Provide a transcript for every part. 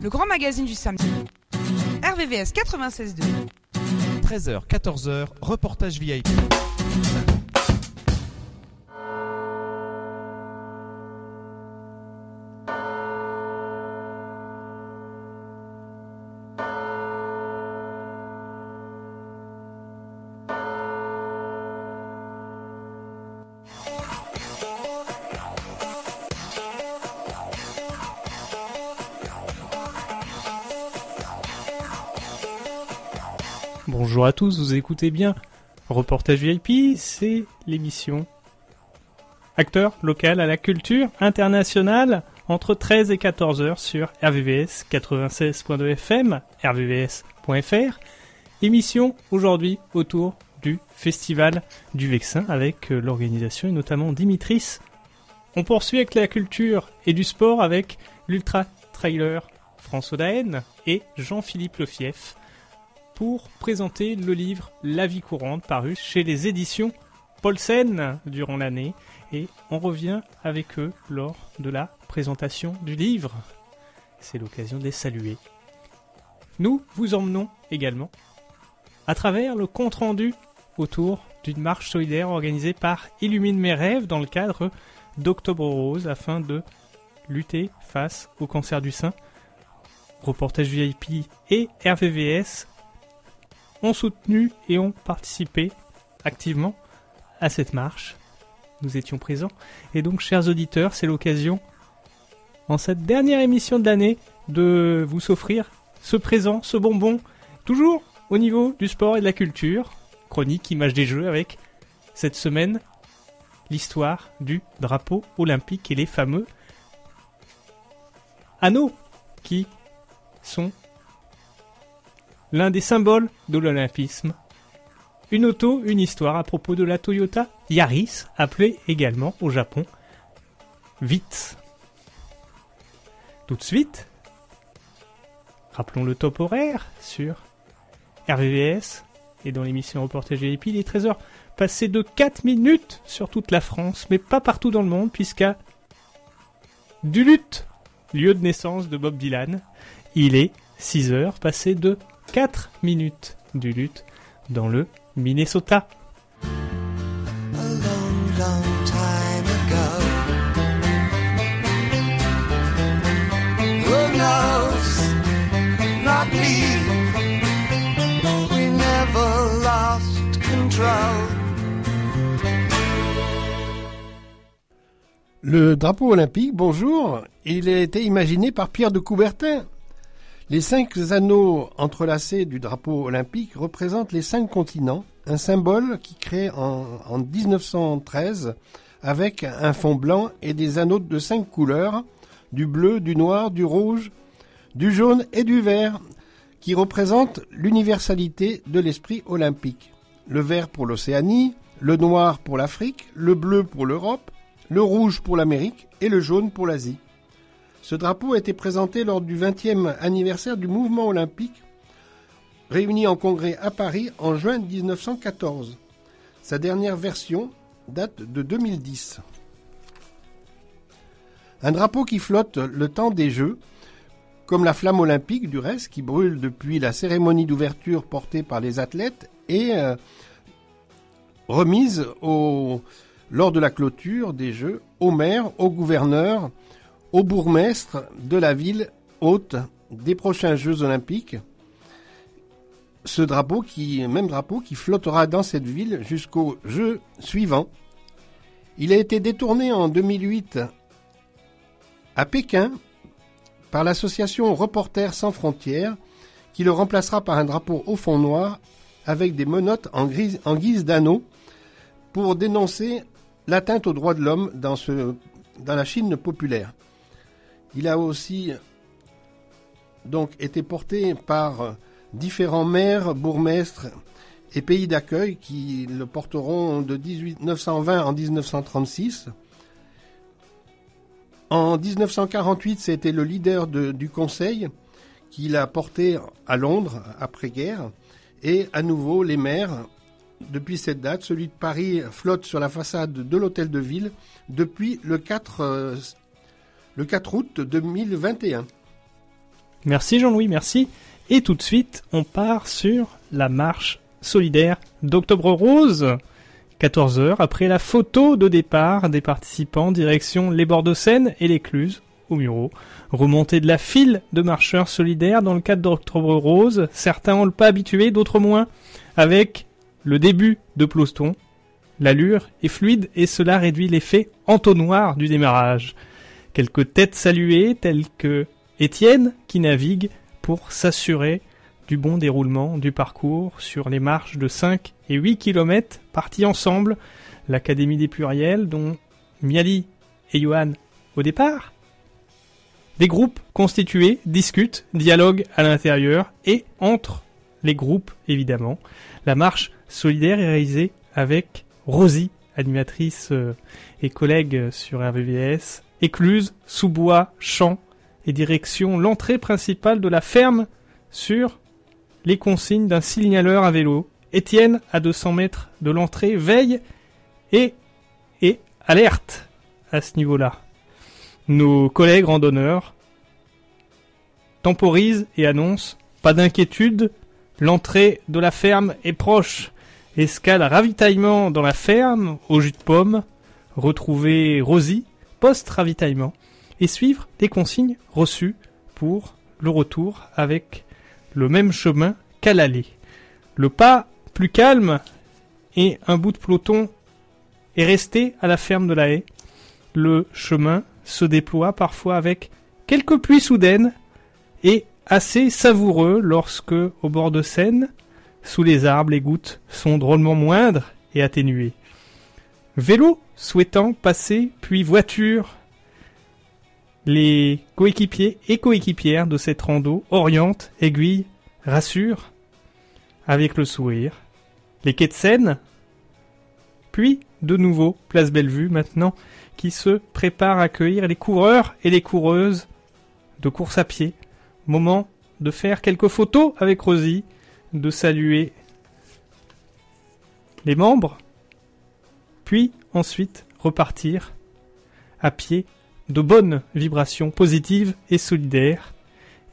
Le grand magazine du samedi. RVVS 96.2. 13h, 14h, reportage VIP. Tous, vous écoutez bien Reportage VIP, c'est l'émission acteur local à la culture internationale entre 13 et 14 heures sur RVVS 96.2 FM, rvvs.fr. Émission aujourd'hui autour du festival du Vexin avec euh, l'organisation et notamment Dimitris. On poursuit avec la culture et du sport avec l'ultra trailer François Daen et Jean-Philippe Lefief pour présenter le livre La vie courante paru chez les éditions Paulsen durant l'année et on revient avec eux lors de la présentation du livre. C'est l'occasion de les saluer. Nous vous emmenons également à travers le compte-rendu autour d'une marche solidaire organisée par Illumine mes rêves dans le cadre d'Octobre Rose afin de lutter face au cancer du sein. Reportage VIP et RVVS ont soutenu et ont participé activement à cette marche. Nous étions présents. Et donc, chers auditeurs, c'est l'occasion, en cette dernière émission de l'année, de vous s'offrir ce présent, ce bonbon, toujours au niveau du sport et de la culture. Chronique, image des jeux avec cette semaine l'histoire du drapeau olympique et les fameux anneaux qui sont l'un des symboles de l'olympisme. Une auto, une histoire à propos de la Toyota Yaris, appelée également au Japon Vitz. Tout de suite, rappelons le top horaire sur RVVS et dans l'émission Reportage VIP, il est 13h passé de 4 minutes sur toute la France, mais pas partout dans le monde, puisqu'à Duluth, lieu de naissance de Bob Dylan, il est 6 h passé de 4 minutes du lutte dans le Minnesota. Le drapeau olympique, bonjour, il a été imaginé par Pierre de Coubertin, les cinq anneaux entrelacés du drapeau olympique représentent les cinq continents, un symbole qui crée en, 1913 avec un fond blanc et des anneaux de cinq couleurs, du bleu, du noir, du rouge, du jaune et du vert, qui représentent l'universalité de l'esprit olympique. Le vert pour l'Océanie, le noir pour l'Afrique, le bleu pour l'Europe, le rouge pour l'Amérique et le jaune pour l'Asie. Ce drapeau a été présenté lors du 20e anniversaire du mouvement olympique, réuni en congrès à Paris en juin 1914. Sa dernière version date de 2010. Un drapeau qui flotte le temps des Jeux, comme la flamme olympique du reste, qui brûle depuis la cérémonie d'ouverture portée par les athlètes et euh, remise lors de la clôture des Jeux au maire, au gouverneur, au bourgmestre de la ville hôte des prochains Jeux olympiques. Ce drapeau qui, même drapeau qui flottera dans cette ville jusqu'aux Jeux suivants. Il a été détourné en 2008 à Pékin par l'association Reporters sans frontières qui le remplacera par un drapeau au fond noir avec des menottes en, guise d'anneau pour dénoncer l'atteinte aux droits de l'homme dans la Chine populaire. Il a aussi donc été porté par différents maires, bourgmestres et pays d'accueil qui le porteront de 1920 en 1936. En 1948, c'était le leader du Conseil qui l'a porté à Londres après-guerre. Et à nouveau, les maires, depuis cette date, celui de Paris flotte sur la façade de l'hôtel de ville depuis le 4 le 4 août 2021. Merci Jean-Louis, merci. Et tout de suite, on part sur la marche solidaire d'Octobre Rose. 14 heures après la photo de départ des participants direction les bords de Seine et l'écluse au Murau. Remontée de la file de marcheurs solidaires dans le cadre d'Octobre Rose. Certains ont le pas habitué, d'autres moins. Avec le début de peloton, l'allure est fluide et cela réduit l'effet entonnoir du démarrage. Quelques têtes saluées telles que Étienne qui navigue pour s'assurer du bon déroulement du parcours sur les marches de 5 et 8 km partis ensemble, l'Académie des Pluriels dont Miali et Johan au départ. Des groupes constitués discutent, dialoguent à l'intérieur et entre les groupes évidemment. La marche solidaire est réalisée avec Rosie, animatrice euh, et collègue sur RVVS, écluse, sous-bois, champ et direction l'entrée principale de la ferme sur les consignes d'un signaleur à vélo. Étienne, à 200 mètres de l'entrée, veille et alerte à ce niveau-là. Nos collègues randonneurs temporisent et annoncent pas d'inquiétude, l'entrée de la ferme est proche. Escale ravitaillement dans la ferme, au jus de pomme, retrouver Rosie, post-ravitaillement, et suivre des consignes reçues pour le retour avec le même chemin qu'à l'aller. Le pas plus calme et un bout de peloton est resté à la ferme de la haie. Le chemin se déploie parfois avec quelques pluies soudaines et assez savoureux lorsque, au bord de Seine, sous les arbres, les gouttes sont drôlement moindres et atténuées. Vélo souhaitant passer, puis voiture. Les coéquipiers et coéquipières de cette rando orientent, aiguillent, rassurent, avec le sourire. Les quais de Seine, puis de nouveau Place Bellevue maintenant, qui se prépare à accueillir les coureurs et les coureuses de course à pied. Moment de faire quelques photos avec Rosie, de saluer les membres, puis ensuite repartir à pied de bonnes vibrations positives et solidaires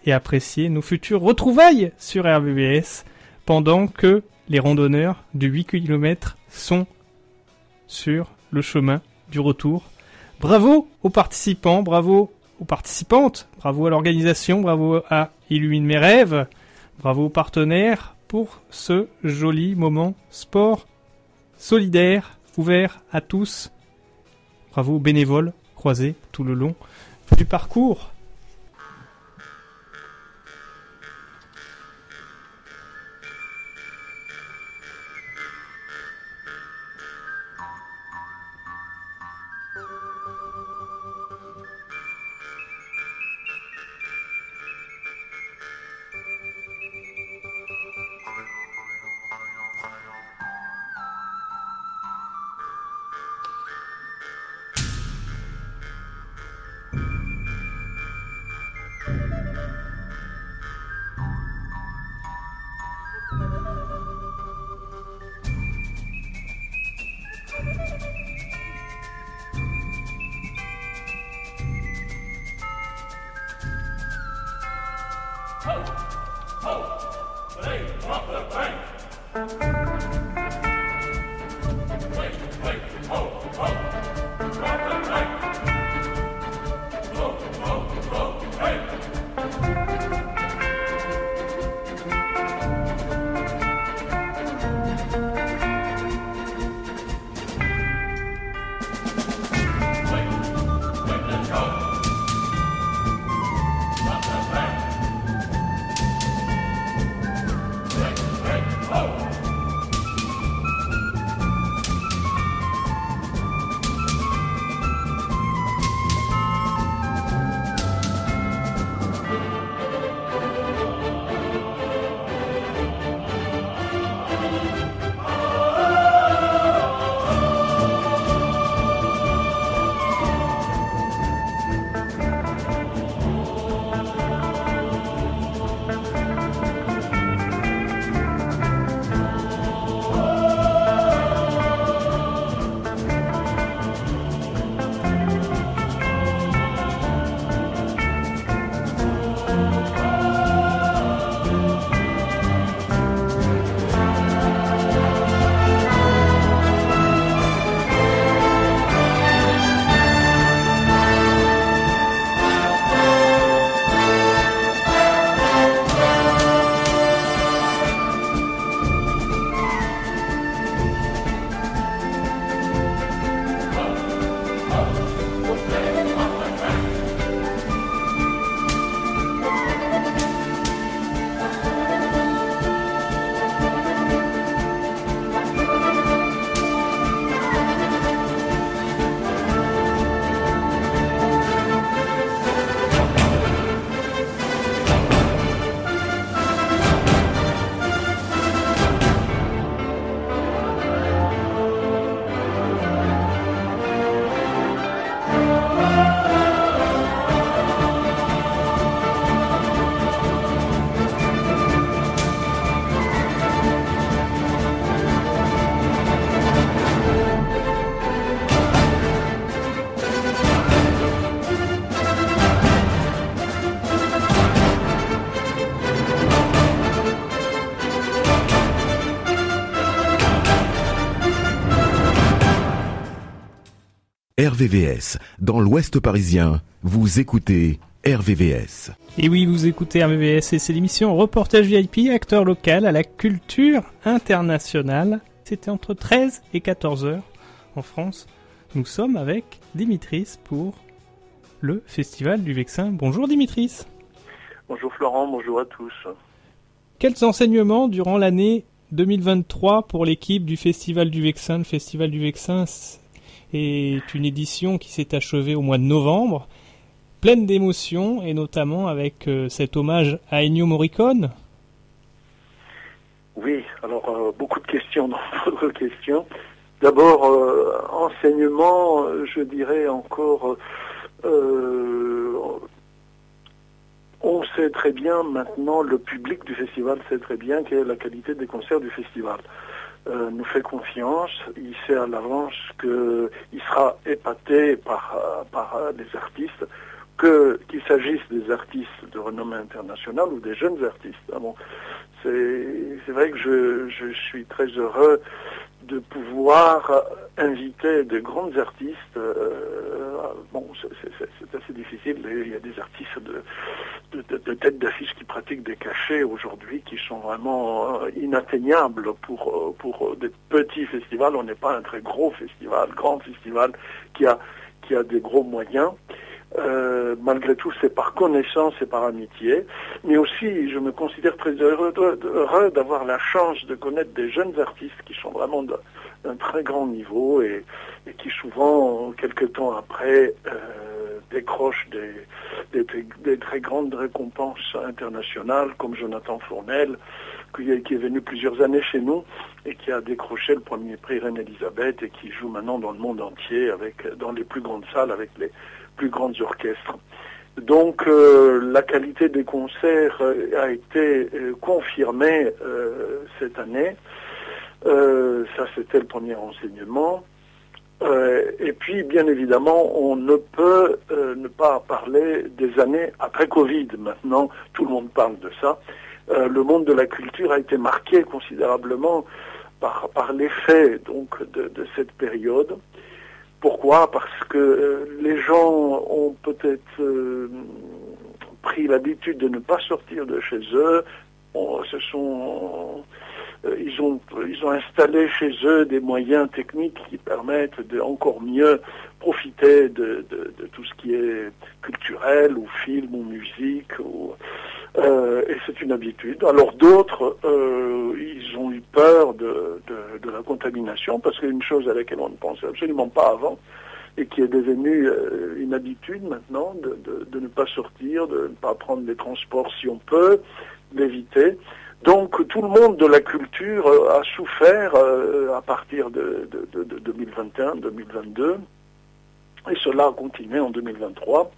et apprécier nos futures retrouvailles sur RVBS pendant que les randonneurs de 8 km sont sur le chemin du retour. Bravo aux participants, bravo aux participantes, bravo à l'organisation, bravo à Illumine mes rêves, bravo aux partenaires pour ce joli moment sport solidaire ouvert à tous. Bravo bénévoles croisés tout le long du parcours. RVVS. Dans l'Ouest parisien, vous écoutez RVVS. Et oui, vous écoutez RVVS et c'est l'émission Reportage VIP, acteur local à la culture internationale. C'était entre 13 et 14 heures en France. Nous sommes avec Dimitris pour le Festival du Vexin. Bonjour Dimitris. Bonjour Florent, bonjour à tous. Quels enseignements durant l'année 2023 pour l'équipe du Festival du Vexin Le Festival du Vexin est une édition qui s'est achevée au mois de novembre, pleine d'émotions et notamment avec euh, cet hommage à Ennio Morricone. Oui, alors euh, beaucoup de questions dans votre question. D'abord, euh, enseignement, je dirais encore on sait très bien maintenant, le public du festival sait très bien quelle est la qualité des concerts du festival. Euh, nous fait confiance, il sait à l'avance qu'il sera épaté par, euh, par euh, les artistes, qu'il s'agisse des artistes de renommée internationale ou des jeunes artistes. Ah c'est vrai que je, je, suis très heureux de pouvoir inviter de grands artistes. Euh, bon, c'est assez difficile. Il y a des artistes de, de, tête d'affiche qui pratiquent des cachets aujourd'hui qui sont vraiment euh, inatteignables pour, euh, pour des petits festivals. On n'est pas un très gros festival, grand festival qui a, qui a des gros moyens. Euh, malgré tout, c'est par connaissance et par amitié. Mais aussi, je me considère très heureux, d'avoir la chance de connaître des jeunes artistes qui sont vraiment d'un très grand niveau et, qui souvent, quelques temps après, euh, décrochent des, très grandes récompenses internationales, comme Jonathan Fournel, qui est, qui est, venu plusieurs années chez nous et qui a décroché le premier prix Reine-Elisabeth et qui joue maintenant dans le monde entier, avec, dans les plus grandes salles, avec les plus grands orchestres. Donc euh, la qualité des concerts euh, a été euh, confirmée cette année. ça c'était le premier enseignement. et puis bien évidemment on ne peut ne pas parler des années après Covid. Maintenant tout le monde parle de ça. le monde de la culture a été marqué considérablement par, l'effet donc de cette période. Pourquoi? Parce que euh, les gens ont peut-être euh, pris l'habitude de ne pas sortir de chez eux. Ils, ont, ils ont installé chez eux des moyens techniques qui permettent de encore mieux profiter de, tout ce qui est culturel ou film ou musique. Ou, et c'est une habitude. Alors d'autres, ils ont eu peur de, la contamination parce qu'une chose à laquelle on ne pensait absolument pas avant et qui est devenue euh, une habitude maintenant de, ne pas sortir, de ne pas prendre les transports si on peut, d'éviter. Donc tout le monde de la culture euh, a souffert euh, à partir de, 2021-2022 et cela a continué en 2023.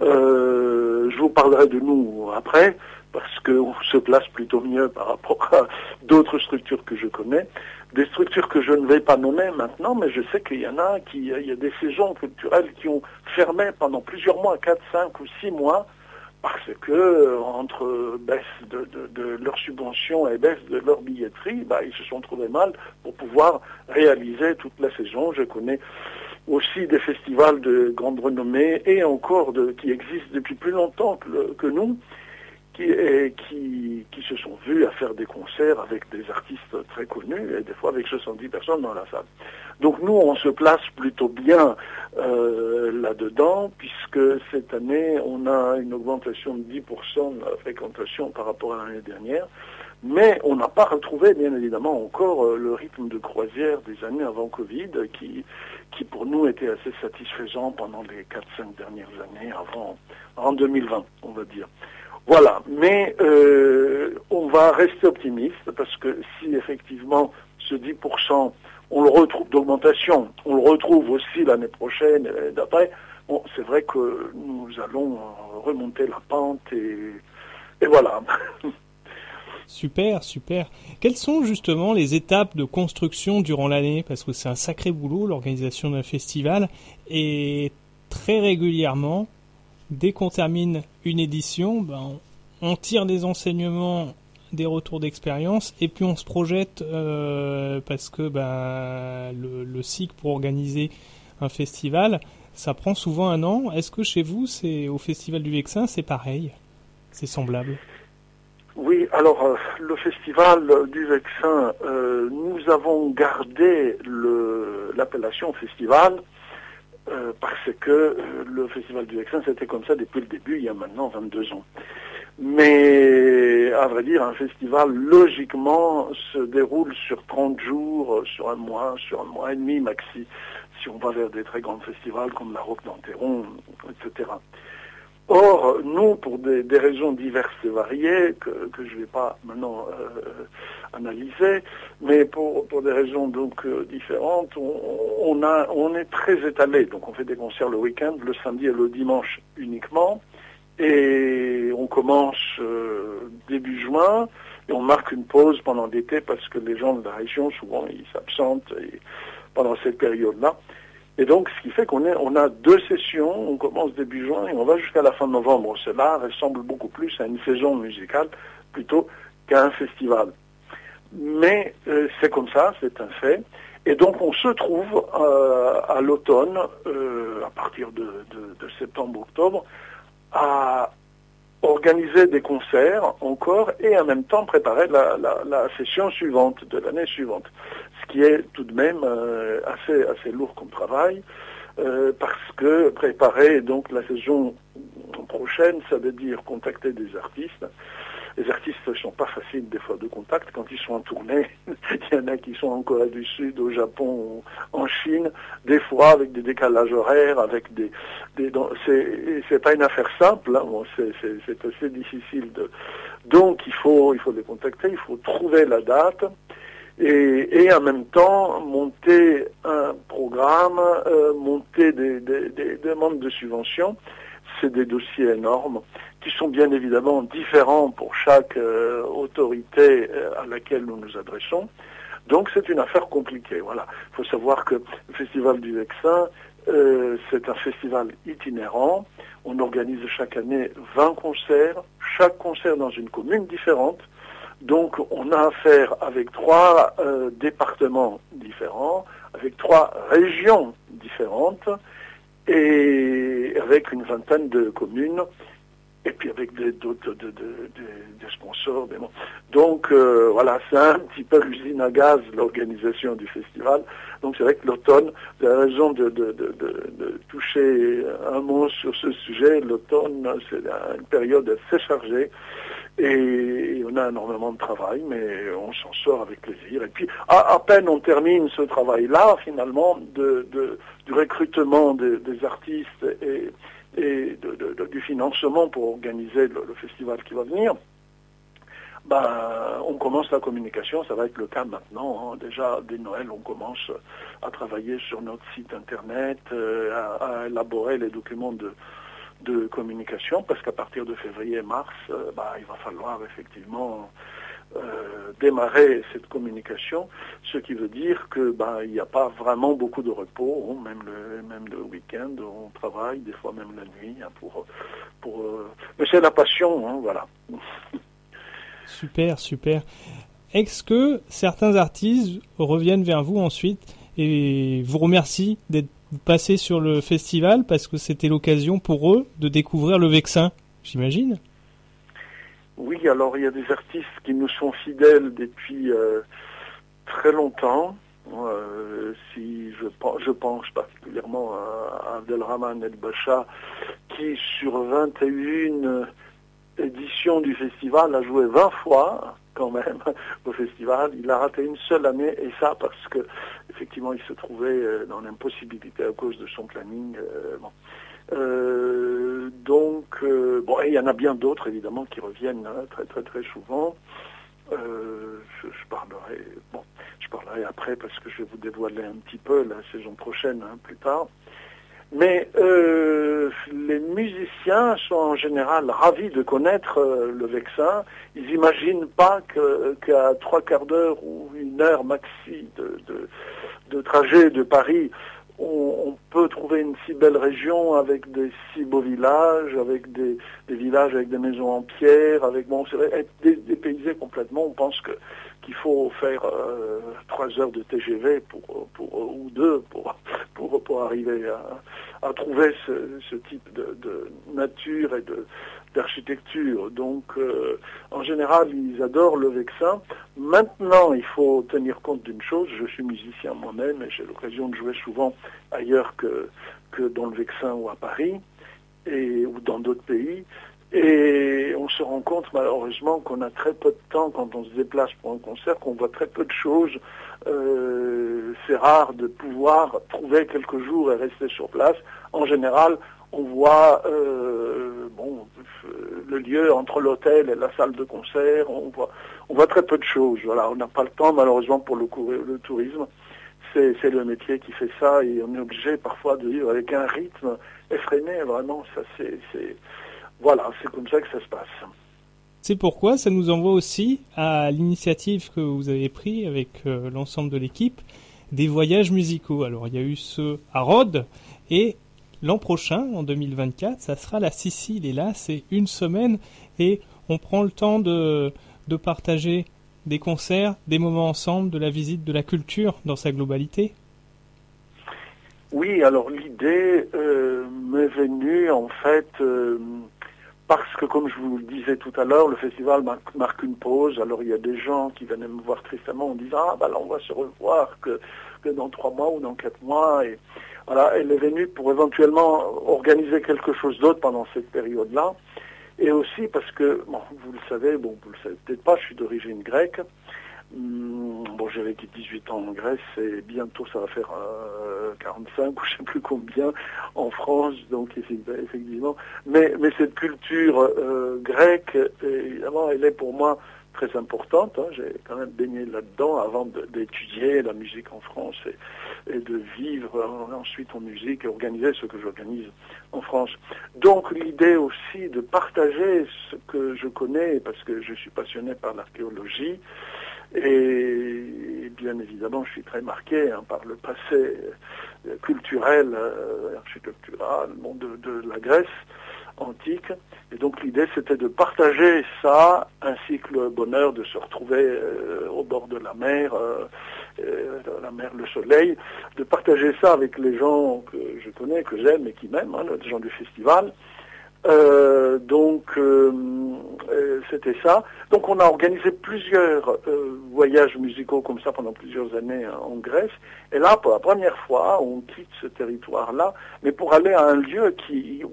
je vous parlerai de nous après parce qu'on se place plutôt mieux par rapport à d'autres structures que je connais. Des structures que je ne vais pas nommer maintenant, mais je sais qu'il y en a qui, il y a des saisons culturelles qui ont fermé pendant plusieurs mois, 4, 5 ou 6 mois, parce que entre baisse de, de, leur subvention et baisse de leur billetterie, bah, ils se sont trouvés mal pour pouvoir réaliser toute la saison. Je connais aussi des festivals de grande renommée et encore qui existent depuis plus longtemps que nous, qui, qui, qui, se sont vus à faire des concerts avec des artistes très connus et des fois avec 70 personnes dans la salle. Donc nous, on se place plutôt bien euh, là-dedans puisque cette année, on a une augmentation de 10% de la fréquentation par rapport à l'année dernière. Mais on n'a pas retrouvé, bien évidemment, encore euh, le rythme de croisière des années avant Covid, qui, qui pour nous était assez satisfaisant pendant les 4-5 dernières années, avant, en 2020, on va dire. Voilà, mais euh, on va rester optimiste parce que si effectivement ce 10%, on le retrouve d'augmentation, on le retrouve aussi l'année prochaine d'après, bon, c'est vrai que nous allons remonter la pente et, et voilà. Super, super. Quelles sont justement les étapes de construction durant l'année? Parce que c'est un sacré boulot, l'organisation d'un festival. Et très régulièrement, dès qu'on termine une édition, ben, on tire des enseignements, des retours d'expérience, et puis on se projette euh, parce que ben, le, le, cycle pour organiser un festival, ça prend souvent un an. Est-ce que chez vous, c'est au Festival du Vexin, c'est pareil? C'est semblable? Oui, alors euh, le Festival du Vexin, euh, nous avons gardé l'appellation festival euh, parce que euh, le Festival du Vexin, c'était comme ça depuis le début, il y a maintenant 22 ans. Mais à vrai dire, un festival, logiquement, se déroule sur 30 jours, sur un mois, sur un mois et demi maxi, si on va vers des très grands festivals comme la Roque d'Anteron, etc. Or, nous, pour des, raisons diverses et variées, que, je ne vais pas maintenant euh, analyser, mais pour, des raisons donc euh, différentes, on, est très étalé. Donc on fait des concerts le week-end, le samedi et le dimanche uniquement. Et on commence euh, début juin et on marque une pause pendant l'été parce que les gens de la région, souvent, ils s'absentent pendant cette période-là. Et donc, ce qui fait qu'on a deux sessions, on commence début juin et on va jusqu'à la fin novembre. Cela ressemble beaucoup plus à une saison musicale plutôt qu'à un festival. Mais euh, c'est comme ça, c'est un fait. Et donc on se trouve euh, à l'automne, euh, à partir de, de- de septembre-octobre, à organiser des concerts encore et en même temps préparer la session suivante de l'année suivante. Qui est tout de même euh, assez, assez lourd comme travail, euh, parce que préparer donc la saison prochaine, ça veut dire contacter des artistes. Les artistes ne sont pas faciles des fois de contact quand ils sont en tournée. Il y en a qui sont en Corée du Sud, au Japon, en Chine, des fois avec des décalages horaires, avec des, des c'est pas une affaire simple. hein. C'est assez difficile de. Donc il faut il faut les contacter, il faut trouver la date et, en même temps monter un programme, euh, monter des, des- des demandes de subventions. C'est des dossiers énormes qui sont bien évidemment différents pour chaque euh, autorité euh, à laquelle nous nous adressons. Donc c'est une affaire compliquée. Voilà. Il faut savoir que le Festival du Vexin, c'est un festival itinérant. On organise chaque année 20 concerts, chaque concert dans une commune différente. Donc on a affaire avec trois euh, départements différents, avec trois régions différentes et avec une vingtaine de communes et puis avec des- d'autres de, de- sponsors. Donc euh, voilà, c'est un petit peu l'usine à gaz, l'organisation du festival. Donc c'est vrai que l'automne, vous avez raison de toucher un mot sur ce sujet. L'automne, c'est une période assez chargée et on a énormément de travail, mais on s'en sort avec plaisir. Et puis à, peine on termine ce travail-là, finalement, de, du recrutement des- artistes et du financement pour organiser le, le festival qui va venir, ben, on commence la communication, ça va être le cas maintenant. hein. Déjà, dès Noël, on commence à travailler sur notre site internet, euh, à, à élaborer les documents de, de communication, parce qu'à partir de février-mars, euh, ben, il va falloir effectivement euh, démarrer cette communication, ce qui veut dire que ben il n'y a pas vraiment beaucoup de repos, hein, même le même le week-end, on travaille des fois même la nuit hein, pour pour euh, mais c'est la passion, hein, voilà. Super, super. Est-ce que certains artistes reviennent vers vous ensuite et vous remercient d'être passés sur le festival parce que c'était l'occasion pour eux de découvrir le Vexin, j'imagine Oui, alors il y a des artistes qui nous sont fidèles depuis euh, très longtemps. Euh, si je, pen- je pense particulièrement à Abdelrahman El Bacha, qui sur 21 éditions du festival a joué 20 fois quand même au festival. Il a raté une seule année et ça parce que effectivement il se trouvait euh, dans l'impossibilité à cause de son planning. euh, bon. Euh, donc, euh, bon, et il y en a bien d'autres évidemment qui reviennent hein, très très très souvent. Euh, je, je parlerai, bon, je parlerai après parce que je vais vous dévoiler un petit peu la saison prochaine, hein, plus tard. Mais euh, les musiciens sont en général ravis de connaître euh, le Vexin. Ils n'imaginent pas qu'à trois quarts d'heure ou une heure maxi de, de, trajet de Paris, on, peut trouver une si belle région avec des si beaux villages, avec des, villages avec des maisons en pierre, avec bon, être dé- dépaysé complètement. On pense que qu'il faut faire euh, trois heures de TGV pour, pour, ou deux pour, pour, arriver à, trouver ce, type de, de, nature et de d'architecture. Donc, euh, en général, ils adorent le Vexin. Maintenant, il faut tenir compte d'une chose. Je suis musicien moi-même et j'ai l'occasion de jouer souvent ailleurs que, que dans le Vexin ou à Paris et, ou dans d'autres pays. Et on se rend compte malheureusement qu'on a très peu de temps quand on se déplace pour un concert, qu'on voit très peu de choses. Euh, c'est rare de pouvoir trouver quelques jours et rester sur place. En général, on voit euh, bon, le lieu entre l'hôtel et la salle de concert. On voit, on voit très peu de choses. Voilà, on n'a pas le temps malheureusement pour le, le tourisme. C'est le métier qui fait ça et on est obligé parfois de vivre avec un rythme effréné. Vraiment, ça c'est voilà, c'est comme ça que ça se passe. C'est pourquoi ça nous envoie aussi à l'initiative que vous avez pris avec euh, l'ensemble de l'équipe des voyages musicaux. Alors il y a eu ceux à Rhodes et l'an prochain, en 2024, ça sera la Sicile. Et là, c'est une semaine et on prend le temps de, de partager des concerts, des moments ensemble, de la visite de la culture dans sa globalité. Oui, alors l'idée euh, m'est venue en fait euh, parce que, comme je vous le disais tout à l'heure, le festival marque, une pause. Alors, il y a des gens qui venaient me voir tristement en disant Ah, bah là, on va se revoir que, que dans trois mois ou dans quatre mois. Et voilà, elle est venue pour éventuellement organiser quelque chose d'autre pendant cette période-là. Et aussi parce que, bon, vous le savez, bon, vous le savez peut-être pas, je suis d'origine grecque. Hmm, bon, j'ai vécu 18 ans en Grèce et bientôt ça va faire 45 euh, ou je sais plus combien en France, donc effectivement. Mais, cette culture euh, grecque, évidemment, elle est pour moi très importante. Hein. J'ai quand même baigné là-dedans avant d'étudier la musique en France et, et de vivre ensuite en musique et organiser ce que j'organise en France. Donc l'idée aussi de partager ce que je connais, parce que je suis passionné par l'archéologie, et bien évidemment, je suis très marqué hein, par le passé euh, culturel, euh, architectural de, la Grèce antique. Et donc l'idée, c'était de partager ça, ainsi que le bonheur de se retrouver euh, au bord de la mer, la mer, le soleil, de partager ça avec les gens que je connais, que j'aime et qui m'aiment, hein, les gens du festival. Euh, donc euh, euh, c'était ça. Donc on a organisé plusieurs voyages musicaux comme ça pendant plusieurs années en Grèce. Et là, pour la première fois, on quitte ce territoire-là, mais pour aller à un lieu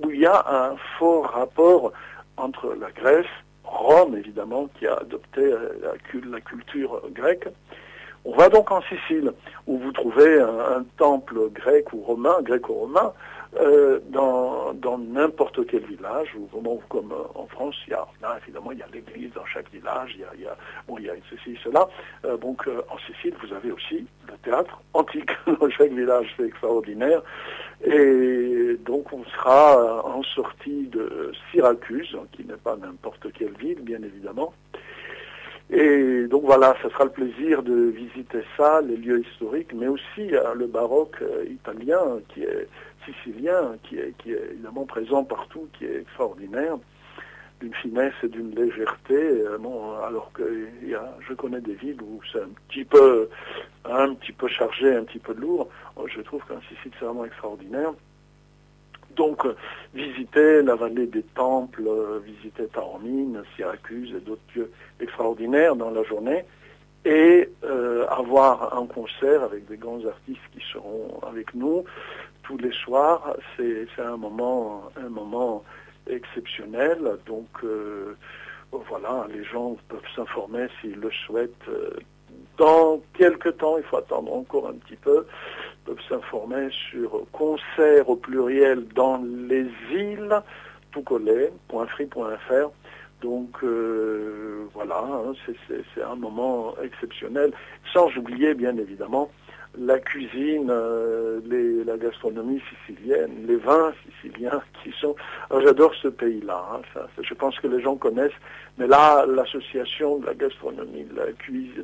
où il y a un fort rapport entre la Grèce, Rome évidemment, qui a adopté la, la culture grecque. On va donc en Sicile, où vous trouvez un, un temple grec ou romain, gréco-romain, euh, dans n'importe quel village, ou vraiment comme euh, en France, il y a, là, évidemment, il y a l'église dans chaque village, il y a, il y a, bon, il y a ceci, cela. Euh, donc, en Sicile, vous avez aussi le théâtre antique dans chaque village, c'est extraordinaire. Et donc, on sera en sortie de Syracuse, qui n'est pas n'importe quelle ville, bien évidemment. Et donc voilà, ce sera le plaisir de visiter ça, les lieux historiques, mais aussi le baroque italien qui est sicilien, qui est, évidemment présent partout, qui est extraordinaire, d'une finesse et d'une légèreté, euh, alors que je connais des villes où c'est un petit peu, un petit peu chargé, un petit peu lourd. Je trouve qu'un Sicile, c'est vraiment extraordinaire. Donc, visiter la vallée des temples, euh, visiter Taormine, Syracuse et d'autres lieux extraordinaires dans la journée, et euh, avoir un concert avec des grands artistes qui seront avec nous, tous les soirs, c'est un moment, un moment exceptionnel. Donc euh, voilà, les gens peuvent s'informer s'ils le souhaitent. Dans quelques temps, il faut attendre encore un petit peu, peuvent s'informer sur concert au pluriel dans les îles, tout collé, .free.fr. Donc euh, voilà, hein, c'est un moment exceptionnel, sans oublier bien évidemment la cuisine, euh, la gastronomie sicilienne, les vins siciliens qui sont... J'adore ce pays-là, hein, je pense que les gens connaissent, mais là, l'association de la gastronomie, de la cuisine,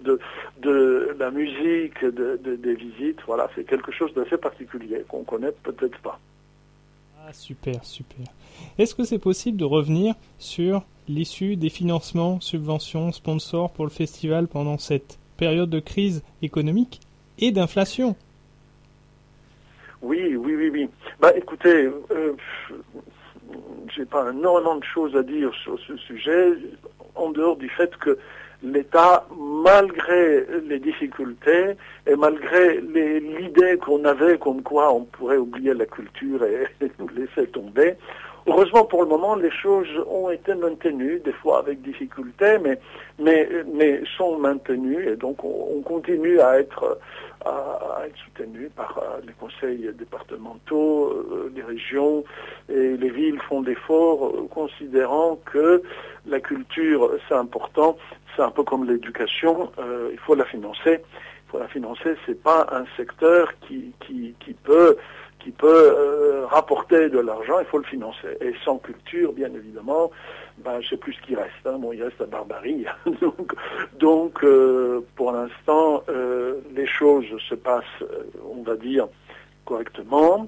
de, la musique, de, des visites, voilà, c'est quelque chose d'assez particulier qu'on connaît peut-être pas. Ah, super, super. Est-ce que c'est possible de revenir sur l'issue des financements, subventions, sponsors pour le festival pendant cette période de crise économique? Et d'inflation. Oui, oui, oui, oui. Bah écoutez, euh, j'ai pas énormément de choses à dire sur ce sujet, en dehors du fait que l'État, malgré les difficultés et malgré l'idée qu'on avait comme quoi on pourrait oublier la culture et, nous laisser tomber, heureusement pour le moment les choses ont été maintenues, des fois avec difficulté, mais, mais, mais sont maintenues et donc on, continue à être, à, être soutenu par euh, les conseils départementaux, euh, les régions et les villes font d'efforts euh, considérant que la culture c'est important c'est un peu comme l'éducation, il faut la financer. Il faut la financer, c'est pas un secteur qui, qui, qui peut qui peut euh, rapporter de l'argent, il faut le financer. Et sans culture, bien évidemment, ben, je sais plus ce qui reste. Hein. Bon, il reste la barbarie. donc, euh, pour l'instant, les choses se passent, on va dire, correctement.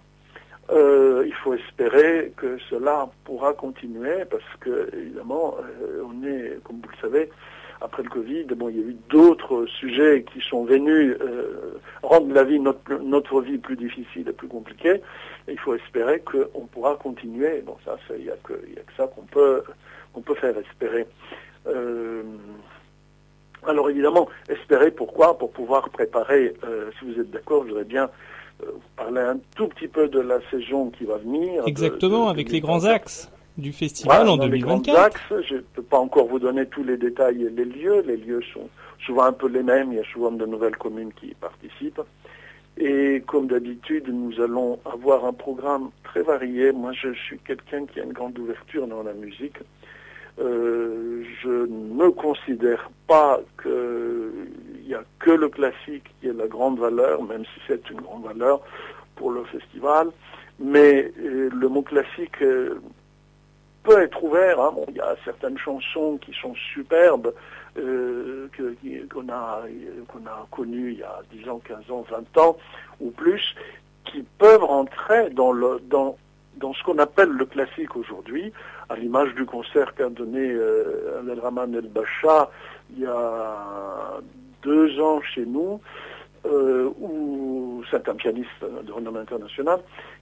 il faut espérer que cela pourra continuer parce que, évidemment, on est, comme vous le savez, après le Covid, bon, il y a eu d'autres sujets qui sont venus euh, rendre la vie, notre, notre vie plus difficile et plus compliquée. Et il faut espérer qu'on pourra continuer. Bon, ça, il n'y a, que ça qu'on peut, qu'on peut faire espérer. Euh, alors évidemment, espérer pourquoi? Pour pouvoir préparer, euh, si vous êtes d'accord, je voudrais bien vous parler un tout petit peu de la saison qui va venir. Exactement, avec les grands axes du festival en 2024. je ne peux pas encore vous donner tous les détails et les lieux. Les lieux sont souvent un peu les mêmes. Il y a souvent de nouvelles communes qui y participent. Et comme d'habitude, nous allons avoir un programme très varié. Moi, je suis quelqu'un qui a une grande ouverture dans la musique. Euh, je ne considère pas qu'il n'y a que le classique qui est la grande valeur, même si c'est une grande valeur pour le festival. Mais euh, le mot classique euh, peut être ouvert. Hein. il y a certaines chansons qui sont superbes, euh, qu'on a, a connues il y a 10 ans, 15 ans, 20 ans ou plus, qui peuvent rentrer dans, le, dans, dans ce qu'on appelle le classique aujourd'hui, à l'image du concert qu'a donné euh, Rahman El Bacha il y a deux ans chez nous, euh, où c'est un pianiste de renommée internationale,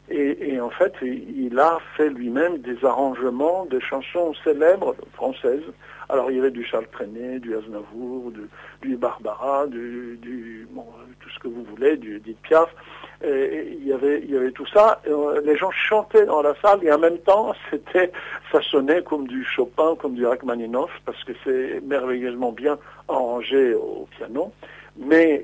et, en fait, il a fait lui-même des arrangements de chansons célèbres françaises. Alors il y avait du Charles Trenet, du Aznavour, du, Barbara, du, tout ce que vous voulez, du Edith Piaf. Et, il, y avait, il y avait tout ça. Euh, les gens chantaient dans la salle et en même temps, c'était, ça sonnait comme du Chopin, comme du Rachmaninoff, parce que c'est merveilleusement bien arrangé au piano. Mais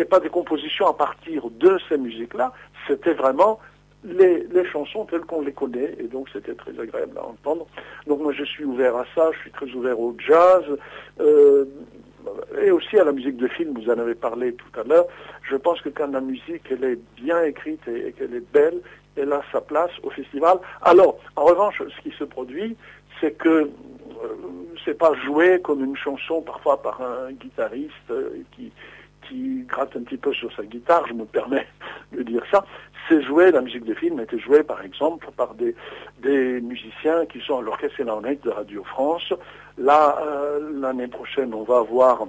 c'est pas des compositions à partir de ces musiques-là, c'était vraiment les, chansons telles qu'on les connaît, et donc c'était très agréable à entendre. Donc moi je suis ouvert à ça, je suis très ouvert au jazz, euh, et aussi à la musique de film, vous en avez parlé tout à l'heure. Je pense que quand la musique elle est bien écrite et, qu'elle est belle, elle a sa place au festival. Alors, en revanche, ce qui se produit, c'est que euh, c'est pas joué comme une chanson parfois par un guitariste euh, qui qui gratte un petit peu sur sa guitare, je me permets de dire ça, c'est joué, la musique de film été jouée par exemple par des, musiciens qui sont à l'Orchestre Philharmonique de Radio France. Là, euh, l'année prochaine, on va avoir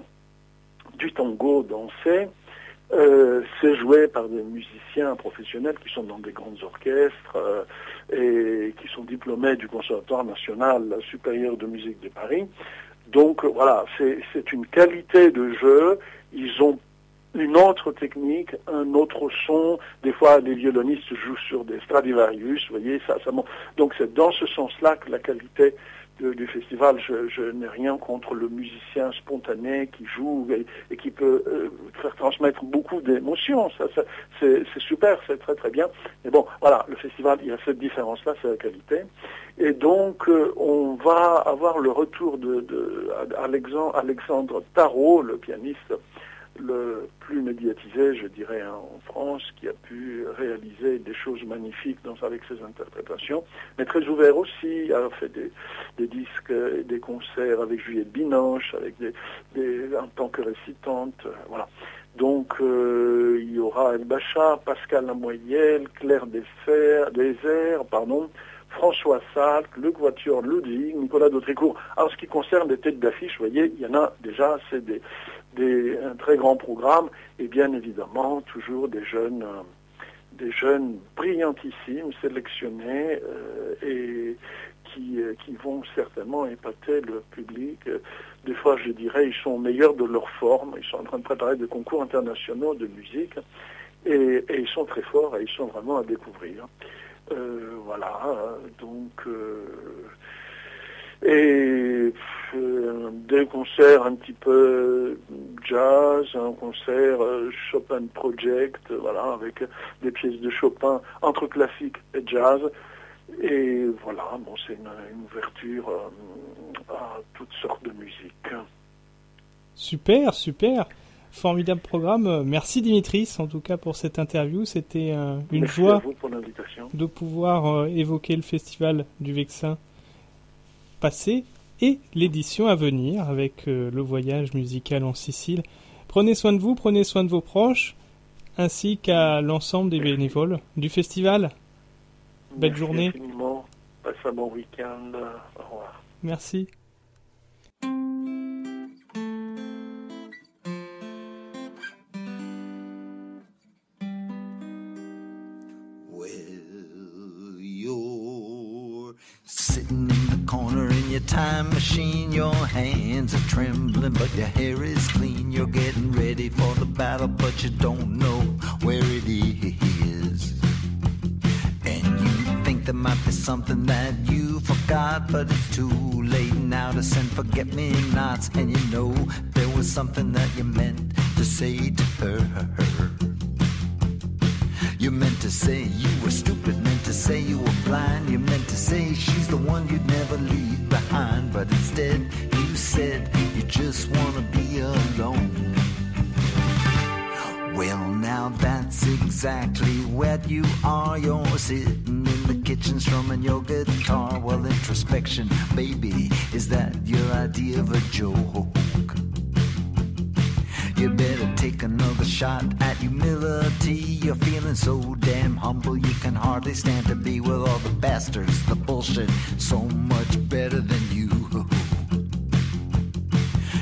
du tango dansé. Euh, c'est joué par des musiciens professionnels qui sont dans des grands orchestres euh, et qui sont diplômés du Conservatoire national supérieur de musique de Paris. Donc voilà, c'est une qualité de jeu. Ils ont une autre technique, un autre son. Des fois, les violonistes jouent sur des Stradivarius, vous voyez, ça, ça Donc c'est dans ce sens-là que la qualité du festival, je, n'ai rien contre le musicien spontané qui joue et, qui peut euh, faire transmettre beaucoup d'émotions. Ça, c'est super, c'est très très bien. Mais bon, voilà, le festival, il y a cette différence-là, c'est la qualité. Et donc, euh, on va avoir le retour de, de Alexandre Tarot, le pianiste le plus médiatisé, je dirais, hein, en France, qui a pu réaliser des choses magnifiques avec ses interprétations, mais très ouvert aussi, a fait des, disques et des concerts avec Juliette Binoche, avec des, en tant que récitante, euh, voilà. Donc euh, il y aura El Bacha, Pascal Lamoyelle, Claire Desfer, Désert, pardon, François Salk, le Quatuor Ludwig, Nicolas Dautricourt. En ce qui concerne les têtes d'affiche, vous voyez, il y en a déjà, c'est des, un très grand programme, et bien évidemment, toujours des jeunes, euh, des jeunes brillantissimes, sélectionnés, euh, et qui, euh, qui vont certainement épater le public. Des fois, je dirais, ils sont meilleurs de leur forme, ils sont en train de préparer des concours internationaux de musique, et, et ils sont très forts, et ils sont vraiment à découvrir. Voilà, donc et euh, des concerts un petit peu jazz, un concert Chopin Project, voilà, avec des pièces de Chopin entre classique et jazz. Et voilà, bon, c'est une, une, ouverture à toutes sortes de musique. Super, super. Formidable programme. Merci Dimitris, en tout cas pour cette interview. C'était euh, une Merci joie de pouvoir euh, évoquer le festival du Vexin passé et l'édition à venir avec euh, le voyage musical en Sicile. Prenez soin de vous, prenez soin de vos proches, ainsi qu'à l'ensemble des bénévoles du festival. Belle journée. Infiniment. Passe un bon week-end. Au revoir. Merci. Time machine, your hands are trembling, but your hair is clean. You're getting ready for the battle, but you don't know where it is. And you think there might be something that you forgot, but it's too late now to send forget me nots. And you know there was something that you meant to say to her. You meant to say you were stupid, meant to say you were blind. You meant to say she's the one you'd never leave behind. But instead, you said you just wanna be alone. Well, now that's exactly what you are. You're sitting in the kitchen strumming your guitar. Well, introspection, baby, is that your idea of a joke? You better take another shot at humility. You're feeling so damn humble, you can hardly stand to be with all the bastards, the bullshit, so much better than you.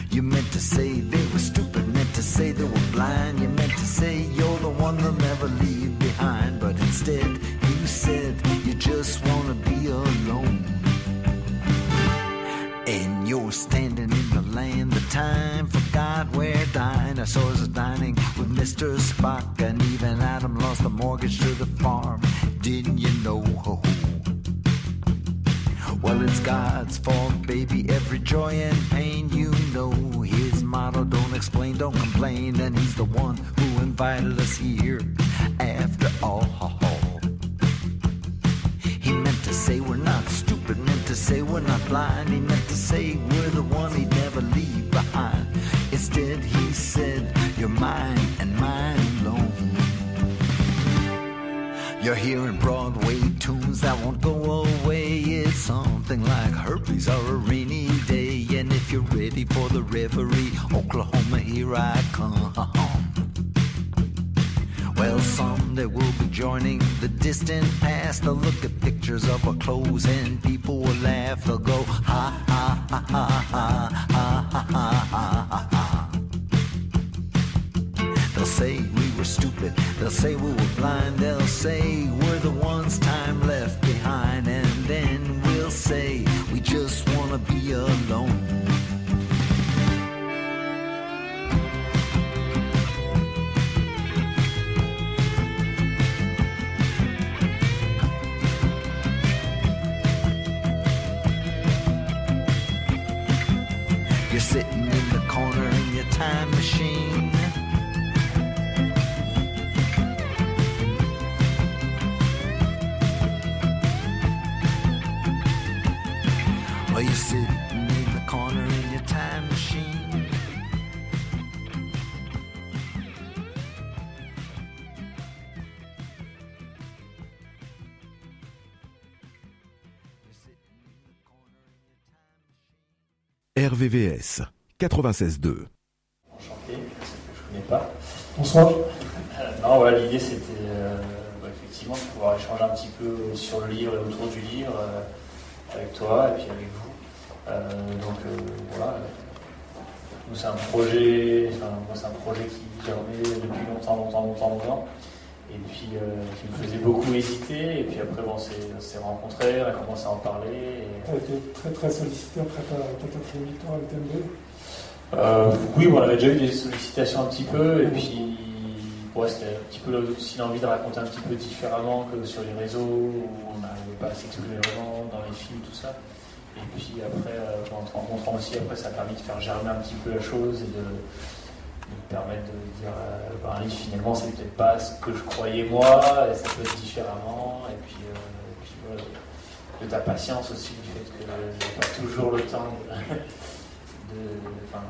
You meant to say they were stupid, meant to say they were blind. You meant to say you're the one they'll never leave behind. But instead, you said you just wanna be alone. And you're standing in the land of time, forgot where dinosaurs are dining with Mr. Spock, and even Adam lost the mortgage to the farm. Didn't you know? Well, it's God's fault, baby. Every joy and pain, you know his motto: don't explain, don't complain. And he's the one who invited us here. After all, he meant to say we're not stupid, meant to say we're not blind. He meant to say we're the one he'd never leave behind. Instead, he said, You're mine and mine alone. You're hearing Broadway tunes that won't go away. It's something like herpes or a rainy day. And if you're ready for the reverie, Oklahoma, here I come. Well, someday we'll be joining the distant past. They'll look at pictures of our clothes and people will laugh. They'll go, ha ha ha ha ha ha ha ha ha ha. They'll say we were stupid. They'll say we were blind. They'll say we're the ones time left behind. And then we'll say we just wanna be alone. Time machine. RVVS 96.2. Enchanté, je ne connais pas. Bonsoir. Euh, non, voilà, l'idée c'était euh, bah, effectivement de pouvoir échanger un petit peu sur le livre et autour du livre euh, avec toi et puis avec vous. Euh, donc euh, voilà. Nous, c'est un projet, enfin, moi, c'est un projet qui germait depuis longtemps, longtemps, longtemps, longtemps. Et puis euh, qui me faisait beaucoup hésiter. Et puis après, bon, on s'est on s'est rencontrés, on a commencé à en parler. et- Tu as été très très sollicité après ta, ta quatrième victoire à l'UTMB. Euh, oui, bon, on avait déjà eu des sollicitations un petit peu, et puis c'était un petit peu aussi l'envie de raconter un petit peu différemment que sur les réseaux, où on n'arrivait pas à s'exprimer vraiment dans les films, tout ça. Et puis après, euh, en te rencontrant aussi, après, ça a permis de faire germer un petit peu la chose et de, de me permettre de dire, euh, livre, finalement, c'est peut-être pas ce que je croyais moi, et ça peut être différemment, et puis, euh, voilà, de ta patience aussi, du fait que j'ai pas toujours le temps de, de- enfin,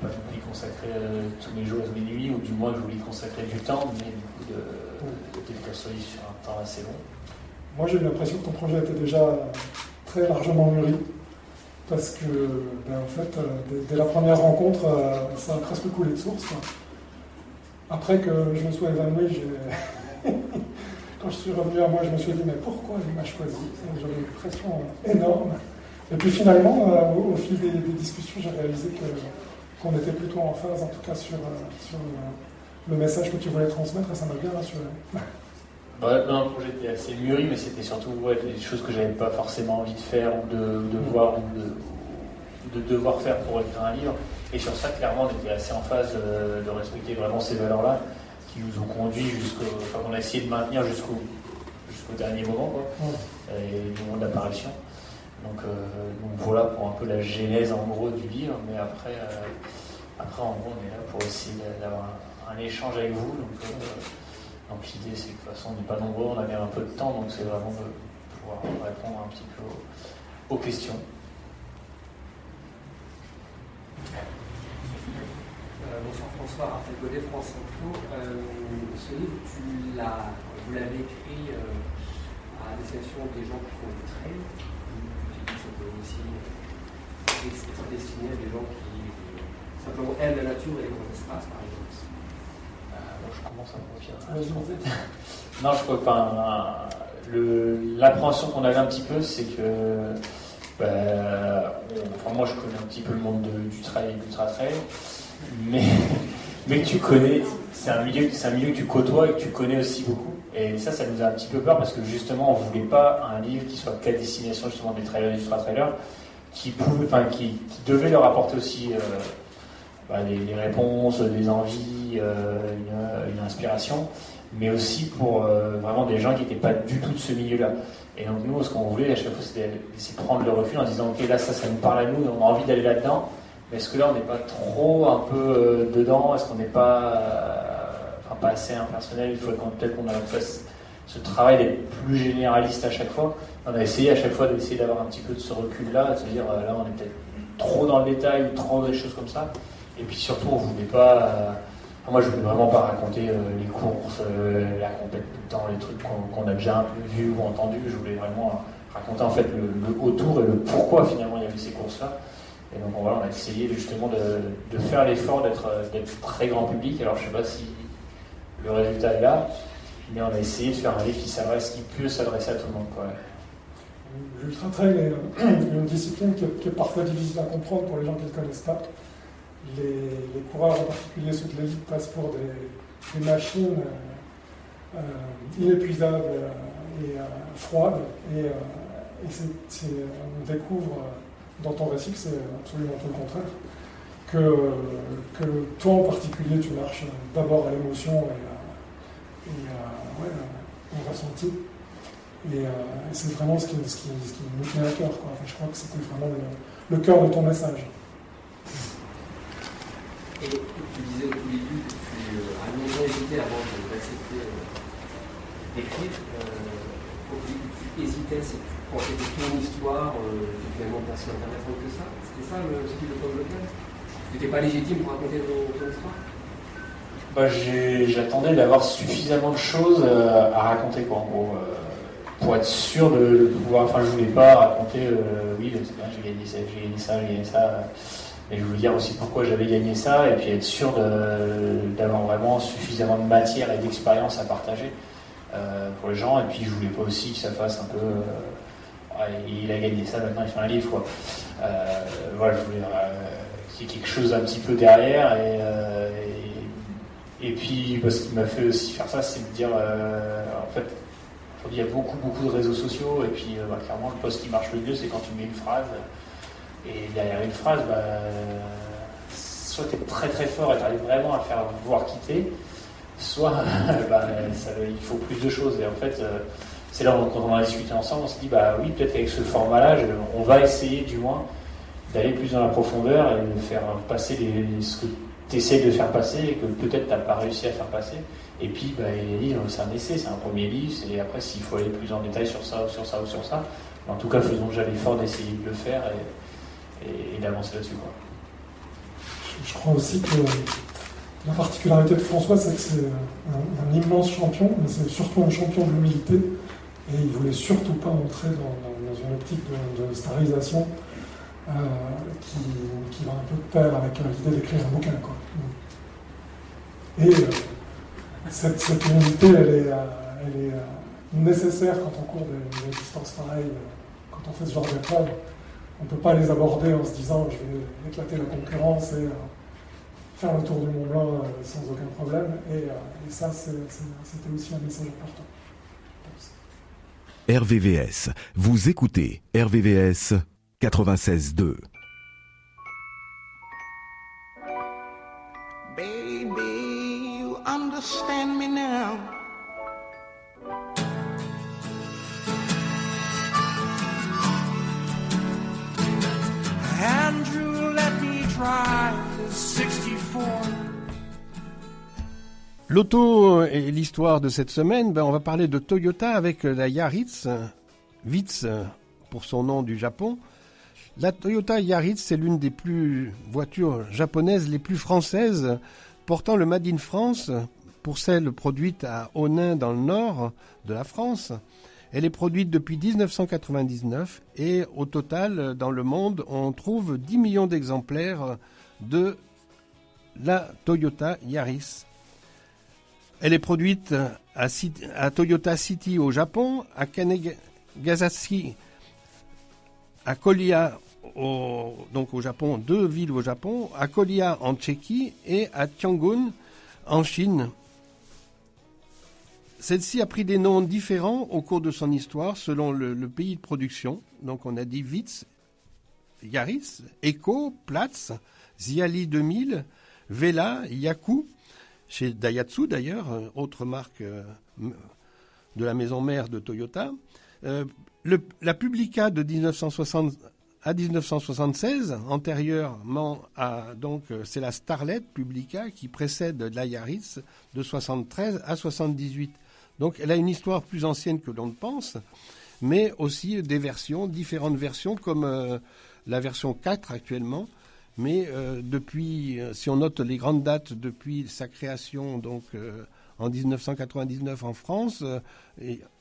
je ne voulais pas non consacrer euh, tous mes jours mes nuits, ou du moins je voulais consacrer du temps, mais du coup de, de livre sur un temps assez long. Moi, j'ai eu l'impression que ton projet était déjà très largement mûri. Parce que, ben, en fait, euh, dès, la première rencontre, euh, ça a presque coulé de source. Après que je me sois évanoui, quand je suis revenu à moi, je me suis dit, mais pourquoi il m'a choisi? J'avais une pression énorme. Et puis finalement, euh, au, fil des, discussions, j'ai réalisé qu'on était plutôt en phase, en tout cas, sur, sur le message que tu voulais transmettre, et ça m'a bien rassuré. Ouais, non, le projet était assez mûri, mais c'était surtout ouais, des choses que j'avais pas forcément envie de faire ou de, de voir ou de, devoir faire pour écrire un livre. Et sur ça, clairement, on était assez en phase euh, de respecter vraiment ces valeurs-là qui nous ont conduits jusqu'au. Enfin, qu'on a essayé de maintenir jusqu'au jusqu'au dernier moment, quoi, et du moment de l'apparition. Donc, euh, donc voilà pour un peu la genèse en gros du livre, mais après, euh, après en gros, on est là pour essayer d'avoir un, un échange avec vous. Donc, euh, donc l'idée, c'est que de toute façon, on n'est pas nombreux, on a bien un peu de temps, donc c'est vraiment de pouvoir répondre un petit peu aux, questions. Euh, bonsoir François, Raphaël Godet, France Info. Euh, ce livre, tu l'as, vous l'avez écrit euh, à destination des gens qui font du trail. Tu dis que ça peut aussi être destiné à des gens qui simplement aiment la nature et les grands espaces, par exemple. Je commence à me. Non, je crois pas. L'appréhension qu'on avait un petit peu, c'est que. bah, enfin, moi, je connais un petit peu le monde de- du trail et du trail, mais, mais tu connais, c'est un, milieu, un milieu que tu côtoies et que tu connais aussi beaucoup. Et ça, ça nous a un petit peu peur parce que justement, on voulait pas un livre qui soit qu'à destination justement des trailers et des ultra-trailers, qui, pouvait, enfin, qui, qui devait leur apporter aussi euh, bah, des, des réponses, des envies, euh, une, une inspiration mais aussi pour euh, vraiment des gens qui n'étaient pas du tout de ce milieu-là. Et donc nous, ce qu'on voulait à chaque fois, c'était d'essayer de prendre le recul en disant, ok, là, ça, ça nous parle à nous, on a envie d'aller là-dedans, mais est-ce que là, on n'est pas trop un peu euh, dedans? Est-ce qu'on n'est pas, euh, enfin, pas assez impersonnel? Il faut peut-être qu'on fasse ce travail d'être plus généraliste à chaque fois. On a essayé à chaque fois d'essayer d'avoir un petit peu de ce recul-là, de se dire, euh, là, on est peut-être trop dans le détail ou trop des choses comme ça. Et puis surtout, on ne voulait pas... euh, moi, je ne voulais vraiment pas raconter euh, les courses, euh, la compète tout le temps, les trucs qu'on a déjà un peu vus ou entendus. Je voulais vraiment raconter en fait le, autour et le pourquoi finalement il y avait ces courses-là. Et donc voilà, on a essayé justement de, faire l'effort d'être très grand public. Alors je ne sais pas si le résultat est là, mais on a essayé de faire un livre qui s'adresse, qui peut s'adresser à tout le monde. L'ultra trail est une discipline qui est, parfois difficile à comprendre pour les gens qui ne connaissent pas. Les, les en particulier ceux de l'élite, passent pour des, machines euh, euh, inépuisables euh, et froides. Et, on découvre dans ton récit que c'est absolument tout le contraire. Que, toi en particulier, tu marches d'abord à l'émotion et, au ressenti. Et c'est vraiment ce qui, ce, qui, tenait à cœur. Enfin, je crois que c'était vraiment le cœur de ton message. Et tu disais au tout début que tu as longtemps hésité avant d'accepter euh, d'écrire. Euh, au début, tu hésitais, c'est que tu pensais que ton histoire, euh, finalement si intéressante que ça. C'était ça le style de Paul Local Tu n'étais pas légitime pour raconter ton, histoire? Bah, J'attendais d'avoir suffisamment de choses à raconter, quoi, en gros, pour être sûr de, pouvoir. Enfin, je voulais pas raconter, oui, j'ai gagné ça, j'ai gagné ça, j'ai gagné ça. Mais je voulais dire aussi pourquoi j'avais gagné ça, et puis être sûr d'avoir vraiment suffisamment de matière et d'expérience à partager. euh, pour les gens. Et puis je voulais pas aussi que ça fasse un peu. il a gagné ça, maintenant il fait un livre. Quoi. voilà, je voulais qu'il y ait quelque chose un petit peu derrière. Et, et, puis, ce qui m'a fait aussi faire ça, c'est de dire en fait, il y a beaucoup, beaucoup de réseaux sociaux, et puis bah, clairement, le poste qui marche le mieux, c'est quand tu mets une phrase, et derrière une phrase, bah, soit tu es très très fort et tu arrives vraiment à faire voir quitter, soit bah, il faut plus de choses. Et en fait, euh, c'est là où, quand on a discuté ensemble, on s'est dit, bah oui, peut-être qu'avec ce format-là, on va essayer du moins d'aller plus dans la profondeur et de faire passer ce que tu essaies de faire passer et que peut-être tu n'as pas réussi à faire passer. Et puis, bah, les livres, c'est un essai, c'est un premier livre, et après, s'il faut aller plus en détail sur ça ou sur ça ou sur ça, en tout cas, faisons déjà l'effort d'essayer de le faire d'avancer là-dessus. Je, crois aussi que la particularité de François, c'est que c'est un, immense champion, mais c'est surtout un champion de l'humilité, et il voulait surtout pas entrer dans, une optique de, starisation euh, qui, va un peu de pair avec l'idée d'écrire un bouquin. Et euh, cette, humilité, elle est, euh, elle est nécessaire quand on court des, des distances pareilles, quand on fait ce genre d'épreuve on ne peut pas les aborder en se disant je vais éclater la concurrence et euh, faire le tour du Mont Blanc euh, sans aucun problème. Et, euh, ça, c'était aussi un message important. RVVS, vous écoutez RVVS 96.2. Et l'histoire de cette semaine, ben on va parler de Toyota avec la Yaris, Vitz pour son nom du Japon. La Toyota Yaris, c'est l'une des plus voitures japonaises les plus françaises, portant le Made in France pour celle produite à Onin dans le nord de la France. Elle est produite depuis 1999 et au total, dans le monde, on trouve 10 millions d'exemplaires de la Toyota Yaris. Elle est produite à, Toyota City au Japon, à Kanegasashi, à Kolia donc au Japon, deux villes au Japon, à Kolia en Tchéquie et à Tiangun en Chine. Celle-ci a pris des noms différents au cours de son histoire selon le, pays de production. Donc on a dit Vitz, Yaris, Echo, Platz, Ziali 2000, Vela, Yaku, chez Daihatsu d'ailleurs, euh, autre marque euh, de la maison mère de Toyota. Euh, la Publica de 1960 à 1976, antérieurement à donc c'est la Starlet Publica qui précède la Yaris de 73 à 78. Donc elle a une histoire plus ancienne que l'on ne pense, mais aussi des versions, différentes versions, comme la version 4 actuellement. Mais euh, depuis, euh, si on note les grandes dates depuis sa création, donc en 1999 en France,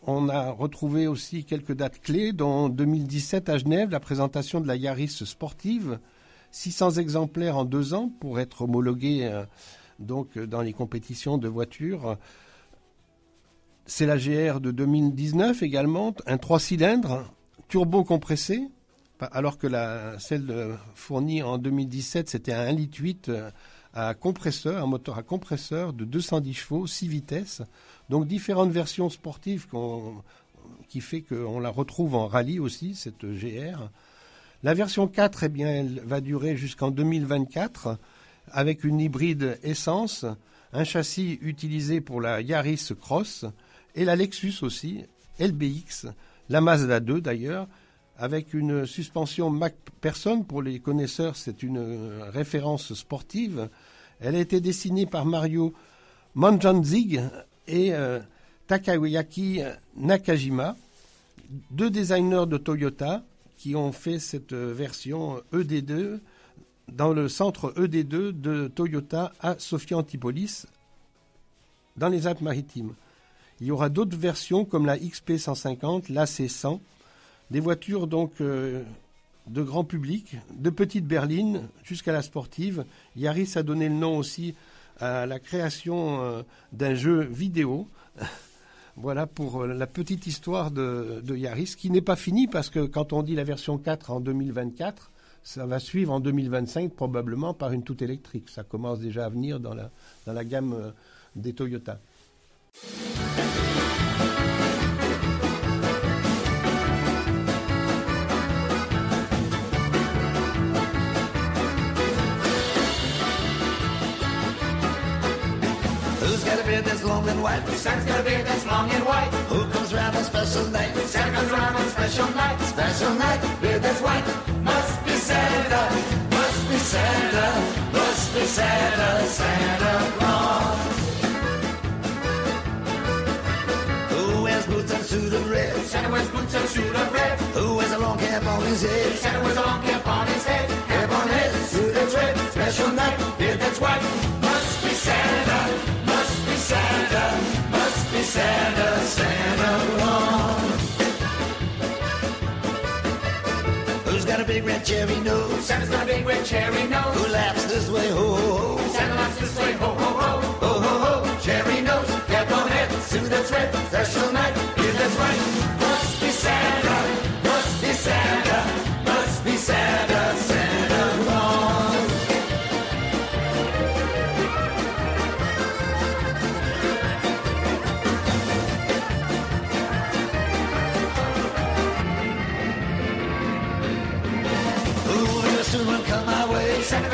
on a retrouvé aussi quelques dates clés, dont 2017 à Genève, la présentation de la Yaris sportive, 600 exemplaires en deux ans pour être homologués donc dans les compétitions de voitures. C'est la GR de 2019 également, un 3 cylindres turbo compressé, alors que la, celle fournie en 2017 c'était un 1,8 litre euh, à compresseur, un moteur à compresseur de 210 chevaux, 6 vitesses. Donc différentes versions sportives qui fait qu'on la retrouve en rallye aussi, cette GR. La version 4, eh bien, elle va durer jusqu'en 2024 avec une hybride essence, un châssis utilisé pour la Yaris Cross, et la Lexus aussi, LBX, la Mazda 2 d'ailleurs, avec une suspension MacPherson. Pour les connaisseurs, c'est une euh, référence sportive. Elle a été dessinée par Mario Manjanzig et euh, Takayaki Nakajima, deux designers de Toyota qui ont fait cette euh, version ED2 dans le centre ED2 de Toyota à Sofia Antipolis, dans les Alpes-Maritimes. Il y aura d'autres versions comme la XP 150, la C100, des voitures donc euh, de grand public, de petite berline jusqu'à la sportive. Yaris a donné le nom aussi à la création euh, d'un jeu vidéo. Voilà pour euh, la petite histoire de, Yaris, qui n'est pas finie parce que quand on dit la version 4 en 2024, ça va suivre en 2025 probablement par une toute électrique. Ça commence déjà à venir dans la, dans la gamme des Toyota. Got a beard that's long and white? Santa's got a beard that's long and white. Who comes round on special night? Santa comes round on special night. Special night, beard that's white. Must be Santa, must be Santa, must be Santa, Santa Claus. Who wears boots and suit of red? Santa wears boots and suit of red. Who wears a long cap on his head? Santa wears a long cap on his head. Cap on head, suit that's red. Special night, beard that's white. Must be Santa, be Santa, must be Santa, Santa Claus. Who's got a big red cherry nose? Santa's got a big red cherry nose. Who laughs this way, ho ho ho? Santa laughs this way, ho ho ho. Ho ho ho, cherry nose, cap on head, suit that's red, special night, beard that's right. Must be Santa,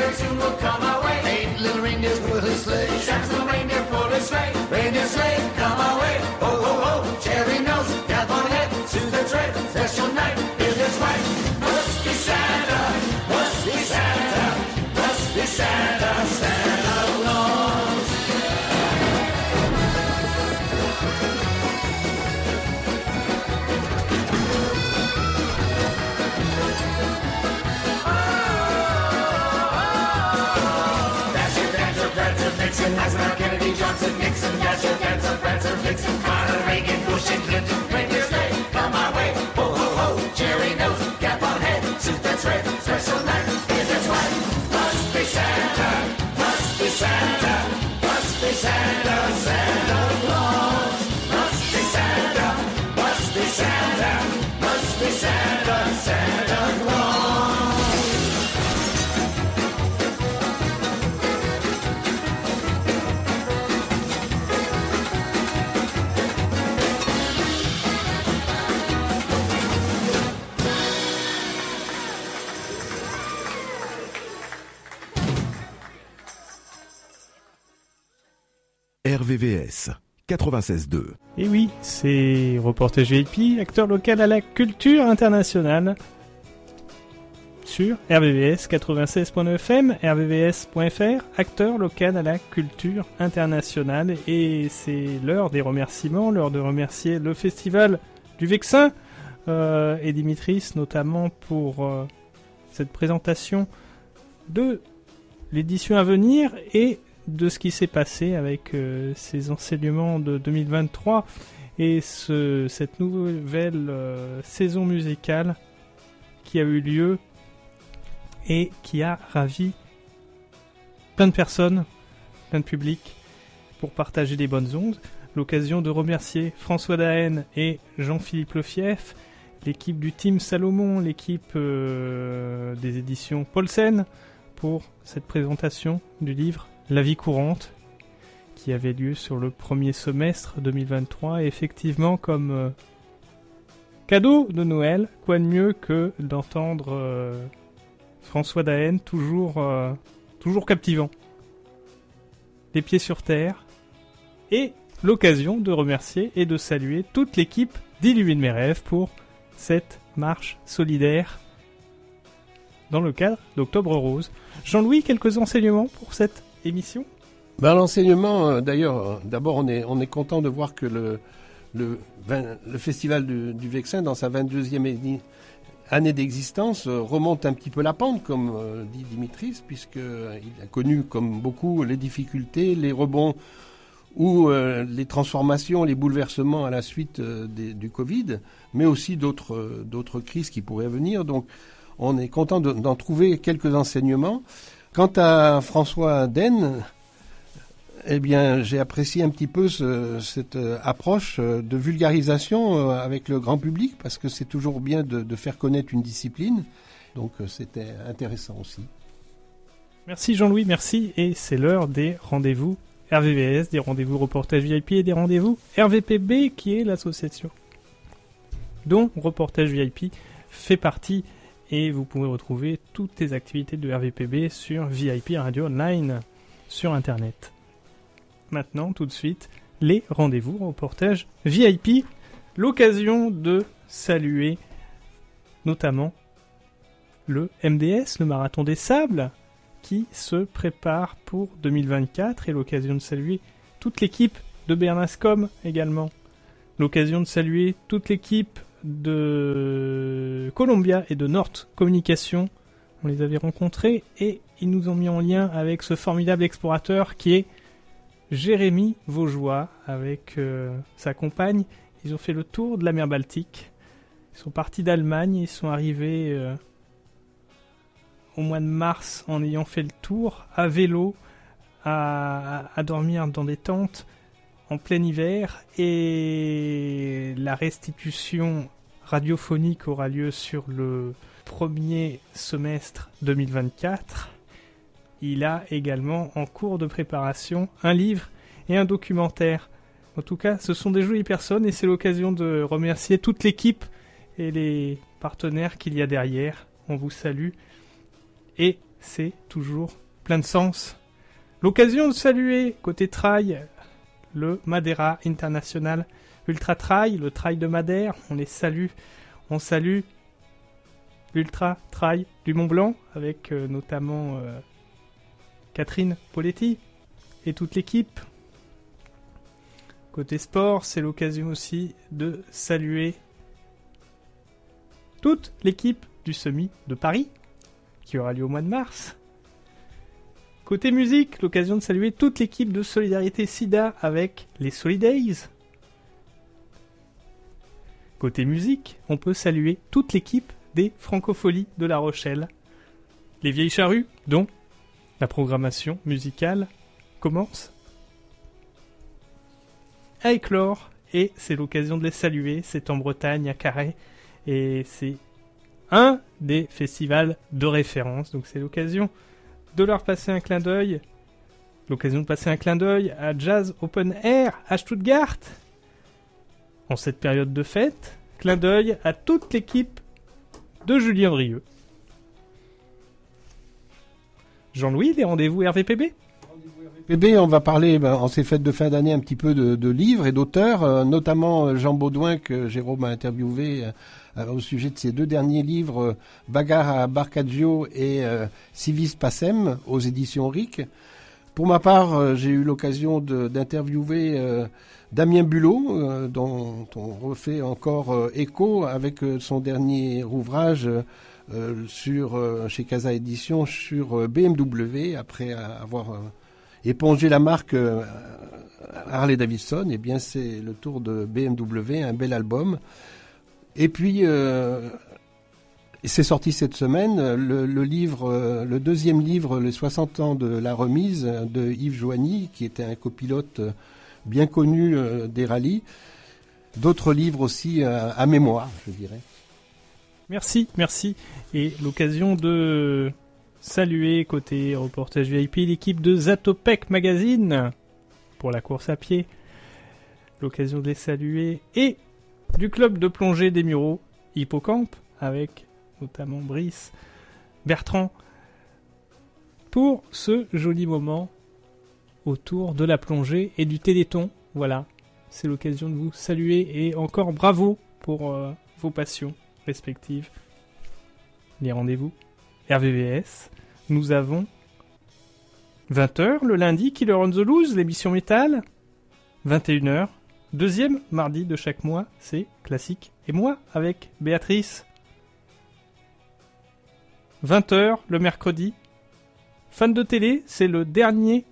very soon will come my way. Eight little reindeers pull his sleigh. Santa's little reindeer pull his sleigh. Reindeer sleigh, Johnson, Nixon, Dasher, Dancer, Prancer, Vixen, Carter, Reagan, Bush, and Clinton, RVVS 96.2. Et oui, c'est reportage VIP, acteur local à la culture internationale sur RVVS 96.9 FM, rvvs.fr, acteur local à la culture internationale. Et c'est l'heure des remerciements, l'heure de remercier le festival du Vexin euh, et Dimitris notamment pour euh, cette présentation de l'édition à venir et de ce qui s'est passé avec euh, ces enseignements de 2023 et ce, cette nouvelle euh, saison musicale qui a eu lieu et qui a ravi plein de personnes, plein de public pour partager des bonnes ondes. L'occasion de remercier François Daen et Jean-Philippe Lefieff, l'équipe du Team Salomon, l'équipe euh, des éditions Paulsen pour cette présentation du livre La vie courante qui avait lieu sur le premier semestre 2023 et effectivement comme euh, cadeau de Noël, quoi de mieux que d'entendre euh, François Daen toujours euh, toujours captivant. Les pieds sur terre et l'occasion de remercier et de saluer toute l'équipe d'Illumine mes rêves pour cette marche solidaire dans le cadre d'Octobre Rose. Jean-Louis, quelques enseignements pour cette Ben, L'enseignement, euh, d'ailleurs, euh, d'abord, on est, on est content de voir que le, festival du, Vexin, dans sa 22e édi- année d'existence, euh, remonte un petit peu la pente, comme dit Dimitris, puisqu'il a connu, comme beaucoup, les difficultés, les rebonds ou les transformations, les bouleversements à la suite du Covid, mais aussi d'autres crises qui pourraient venir. Donc, on est content de- d'en trouver quelques enseignements. Quant à François Den, eh bien, j'ai apprécié un petit peu ce- cette euh, approche euh, de vulgarisation euh, avec le grand public, parce que c'est toujours bien de, de faire connaître une discipline. Donc, c'était intéressant aussi. Merci Jean-Louis, merci. Et c'est l'heure des rendez-vous RVVS, des rendez-vous reportage VIP et des rendez-vous RVPB, qui est l'association dont Reportage VIP fait partie. Et vous pouvez retrouver toutes les activités de RVPB sur VIP Radio Online sur Internet. Maintenant, tout de suite, les rendez-vous reportage VIP. L'occasion de saluer notamment le MDS, le Marathon des Sables, qui se prépare pour 2024 et l'occasion de saluer toute l'équipe de Bernascom également. L'occasion de saluer toute l'équipe de Columbia et de North Communication. On les avait rencontrés et ils nous ont mis en lien avec ce formidable explorateur qui est Jérémy Vaugeois avec euh, sa compagne. Ils ont fait le tour de la mer Baltique. Ils sont partis d'Allemagne, ils sont arrivés euh, au mois de mars en ayant fait le tour à vélo, à, à dormir dans des tentes en plein hiver et la restitution radiophonique aura lieu sur le premier semestre 2024. Il a également en cours de préparation un livre et un documentaire. En tout cas, ce sont des jolies personnes et c'est l'occasion de remercier toute l'équipe et les partenaires qu'il y a derrière. On vous salue et c'est toujours plein de sens. L'occasion de saluer côté trail le Madeira International Ultra Trail, le trail de Madère, on les salue. On salue l'Ultra Trail du Mont Blanc avec euh, notamment euh, Catherine Poletti et toute l'équipe. Côté sport, c'est l'occasion aussi de saluer toute l'équipe du Semi de Paris qui aura lieu au mois de mars. Côté musique, l'occasion de saluer toute l'équipe de Solidarité SIDA avec les Solidays. Côté musique, on peut saluer toute l'équipe des Francopholies de La Rochelle. Les Vieilles Charrues, dont la programmation musicale commence à éclore et c'est l'occasion de les saluer. C'est en Bretagne, à Carhaix, et c'est un des festivals de référence. Donc c'est l'occasion de leur passer un clin d'œil. L'occasion de passer un clin d'œil à Jazz Open Air à Stuttgart. En cette période de fête, clin d'œil à toute l'équipe de Julien Drieux. Jean-Louis, les rendez-vous RVPB PB, on va parler ben, en ces fêtes de fin d'année un petit peu de, de livres et d'auteurs, euh, notamment euh, Jean Baudouin que Jérôme a interviewé euh, au sujet de ses deux derniers livres, euh, Bagarre à Barcaggio et euh, Civis Pacem aux éditions RIC. Pour ma part, euh, j'ai eu l'occasion d'interviewer euh, Damien Bulot, euh, dont on refait encore euh, écho avec euh, son dernier ouvrage euh, euh, sur, euh, chez Casa Édition sur euh, BMW, après avoir euh, épongé la marque euh, Harley Davidson. Et bien, c'est le tour de BMW, un bel album. Et puis, euh, c'est sorti cette semaine, le, le livre, euh, le deuxième livre, Les 60 ans de la remise, de Yves Joigny, qui était un copilote euh, bien connu euh, des rallyes. D'autres livres aussi euh, à mémoire, je dirais. Merci, merci. Et l'occasion de saluer côté reportage VIP l'équipe de Zatopek Magazine pour la course à pied. L'occasion de les saluer. Et du club de plongée des Mureaux, Hippocampe, avec notamment Brice, Bertrand, pour ce joli moment autour de la plongée et du téléthon. Voilà, c'est l'occasion de vous saluer et encore bravo pour euh, vos passions respectives. Les rendez-vous RVVS. Nous avons 20h le lundi, Killer on the Loose, l'émission métal. 21h, deuxième mardi de chaque mois, c'est classique. Et moi, avec Béatrice. 20h le mercredi. Fan de télé, c'est le dernier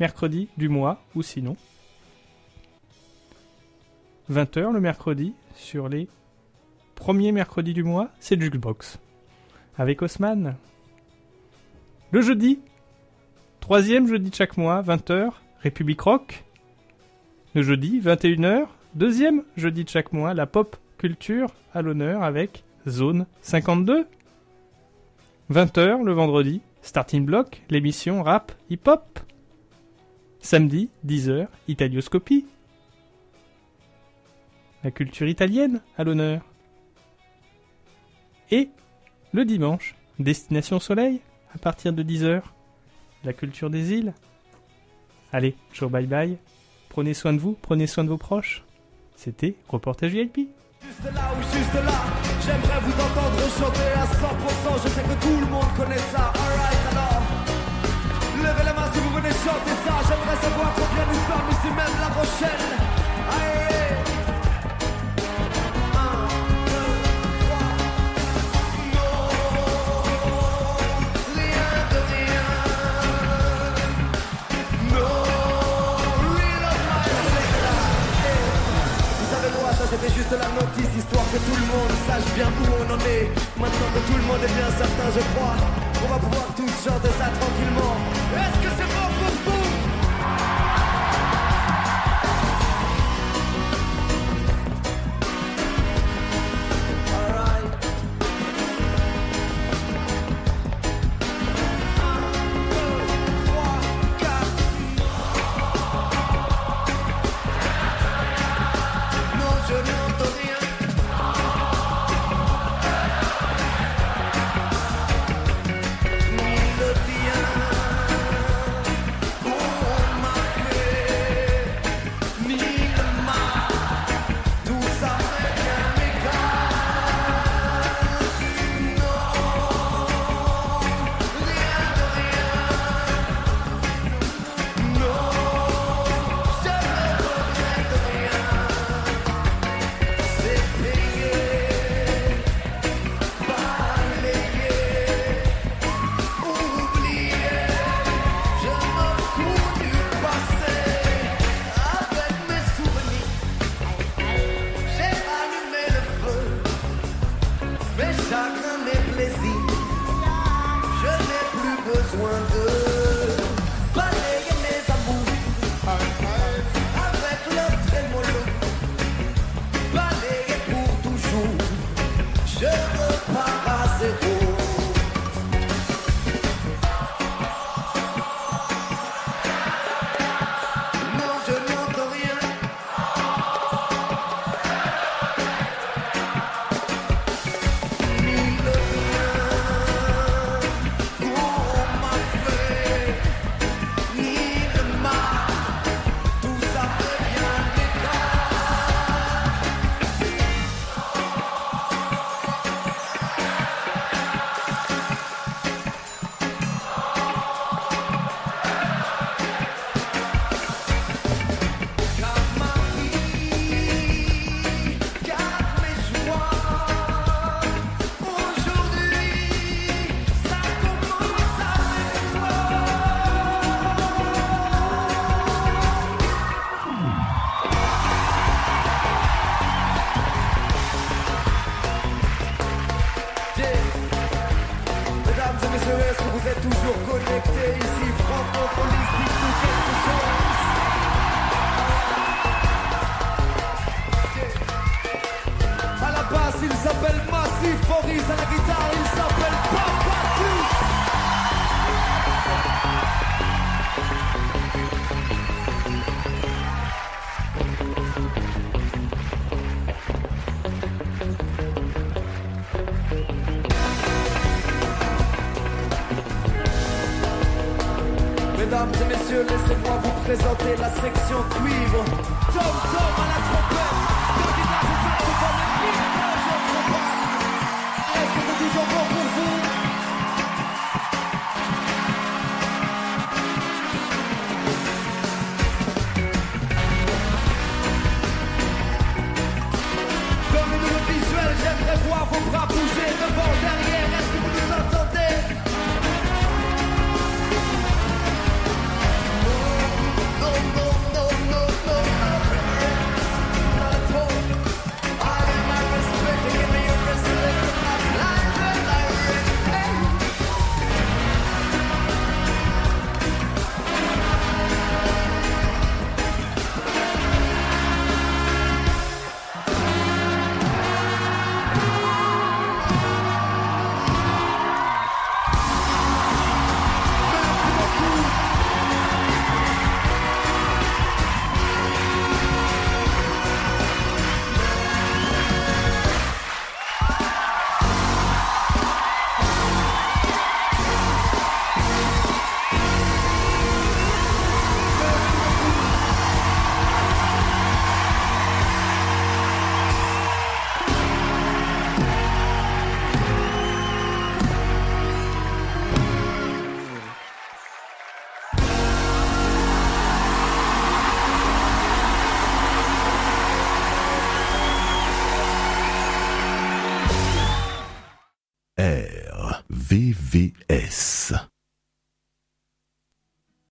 mercredi du mois, ou sinon. 20h le mercredi, sur les premiers mercredis du mois, c'est Jukebox. Avec Haussmann. Le jeudi, Troisième jeudi de chaque mois, 20h, République Rock. Le jeudi, 21h. Deuxième jeudi de chaque mois, la pop culture à l'honneur avec Zone 52. 20h le vendredi, Starting Block, l'émission rap hip-hop. Samedi, 10h, Italioscopie. La culture italienne à l'honneur. Et le dimanche, Destination Soleil, à partir de 10h. La culture des îles. Allez, jour bye bye. Prenez soin de vous, prenez soin de vos proches. C'était Reportage VIP. Juste là ou juste là, j'aimerais vous entendre chanter à 100%. Je sais que tout le monde connaît ça. Alright, alors, levez la main si vous venez chanter ça. J'aimerais savoir combien nous sommes ici même la prochaine. Allez. C'était juste la notice, histoire que tout le monde sache bien où on en est. Maintenant que tout le monde est bien certain, je crois, on va pouvoir tous chanter ça tranquillement. Est-ce que c'est bon pour vous présenter la section cuivre.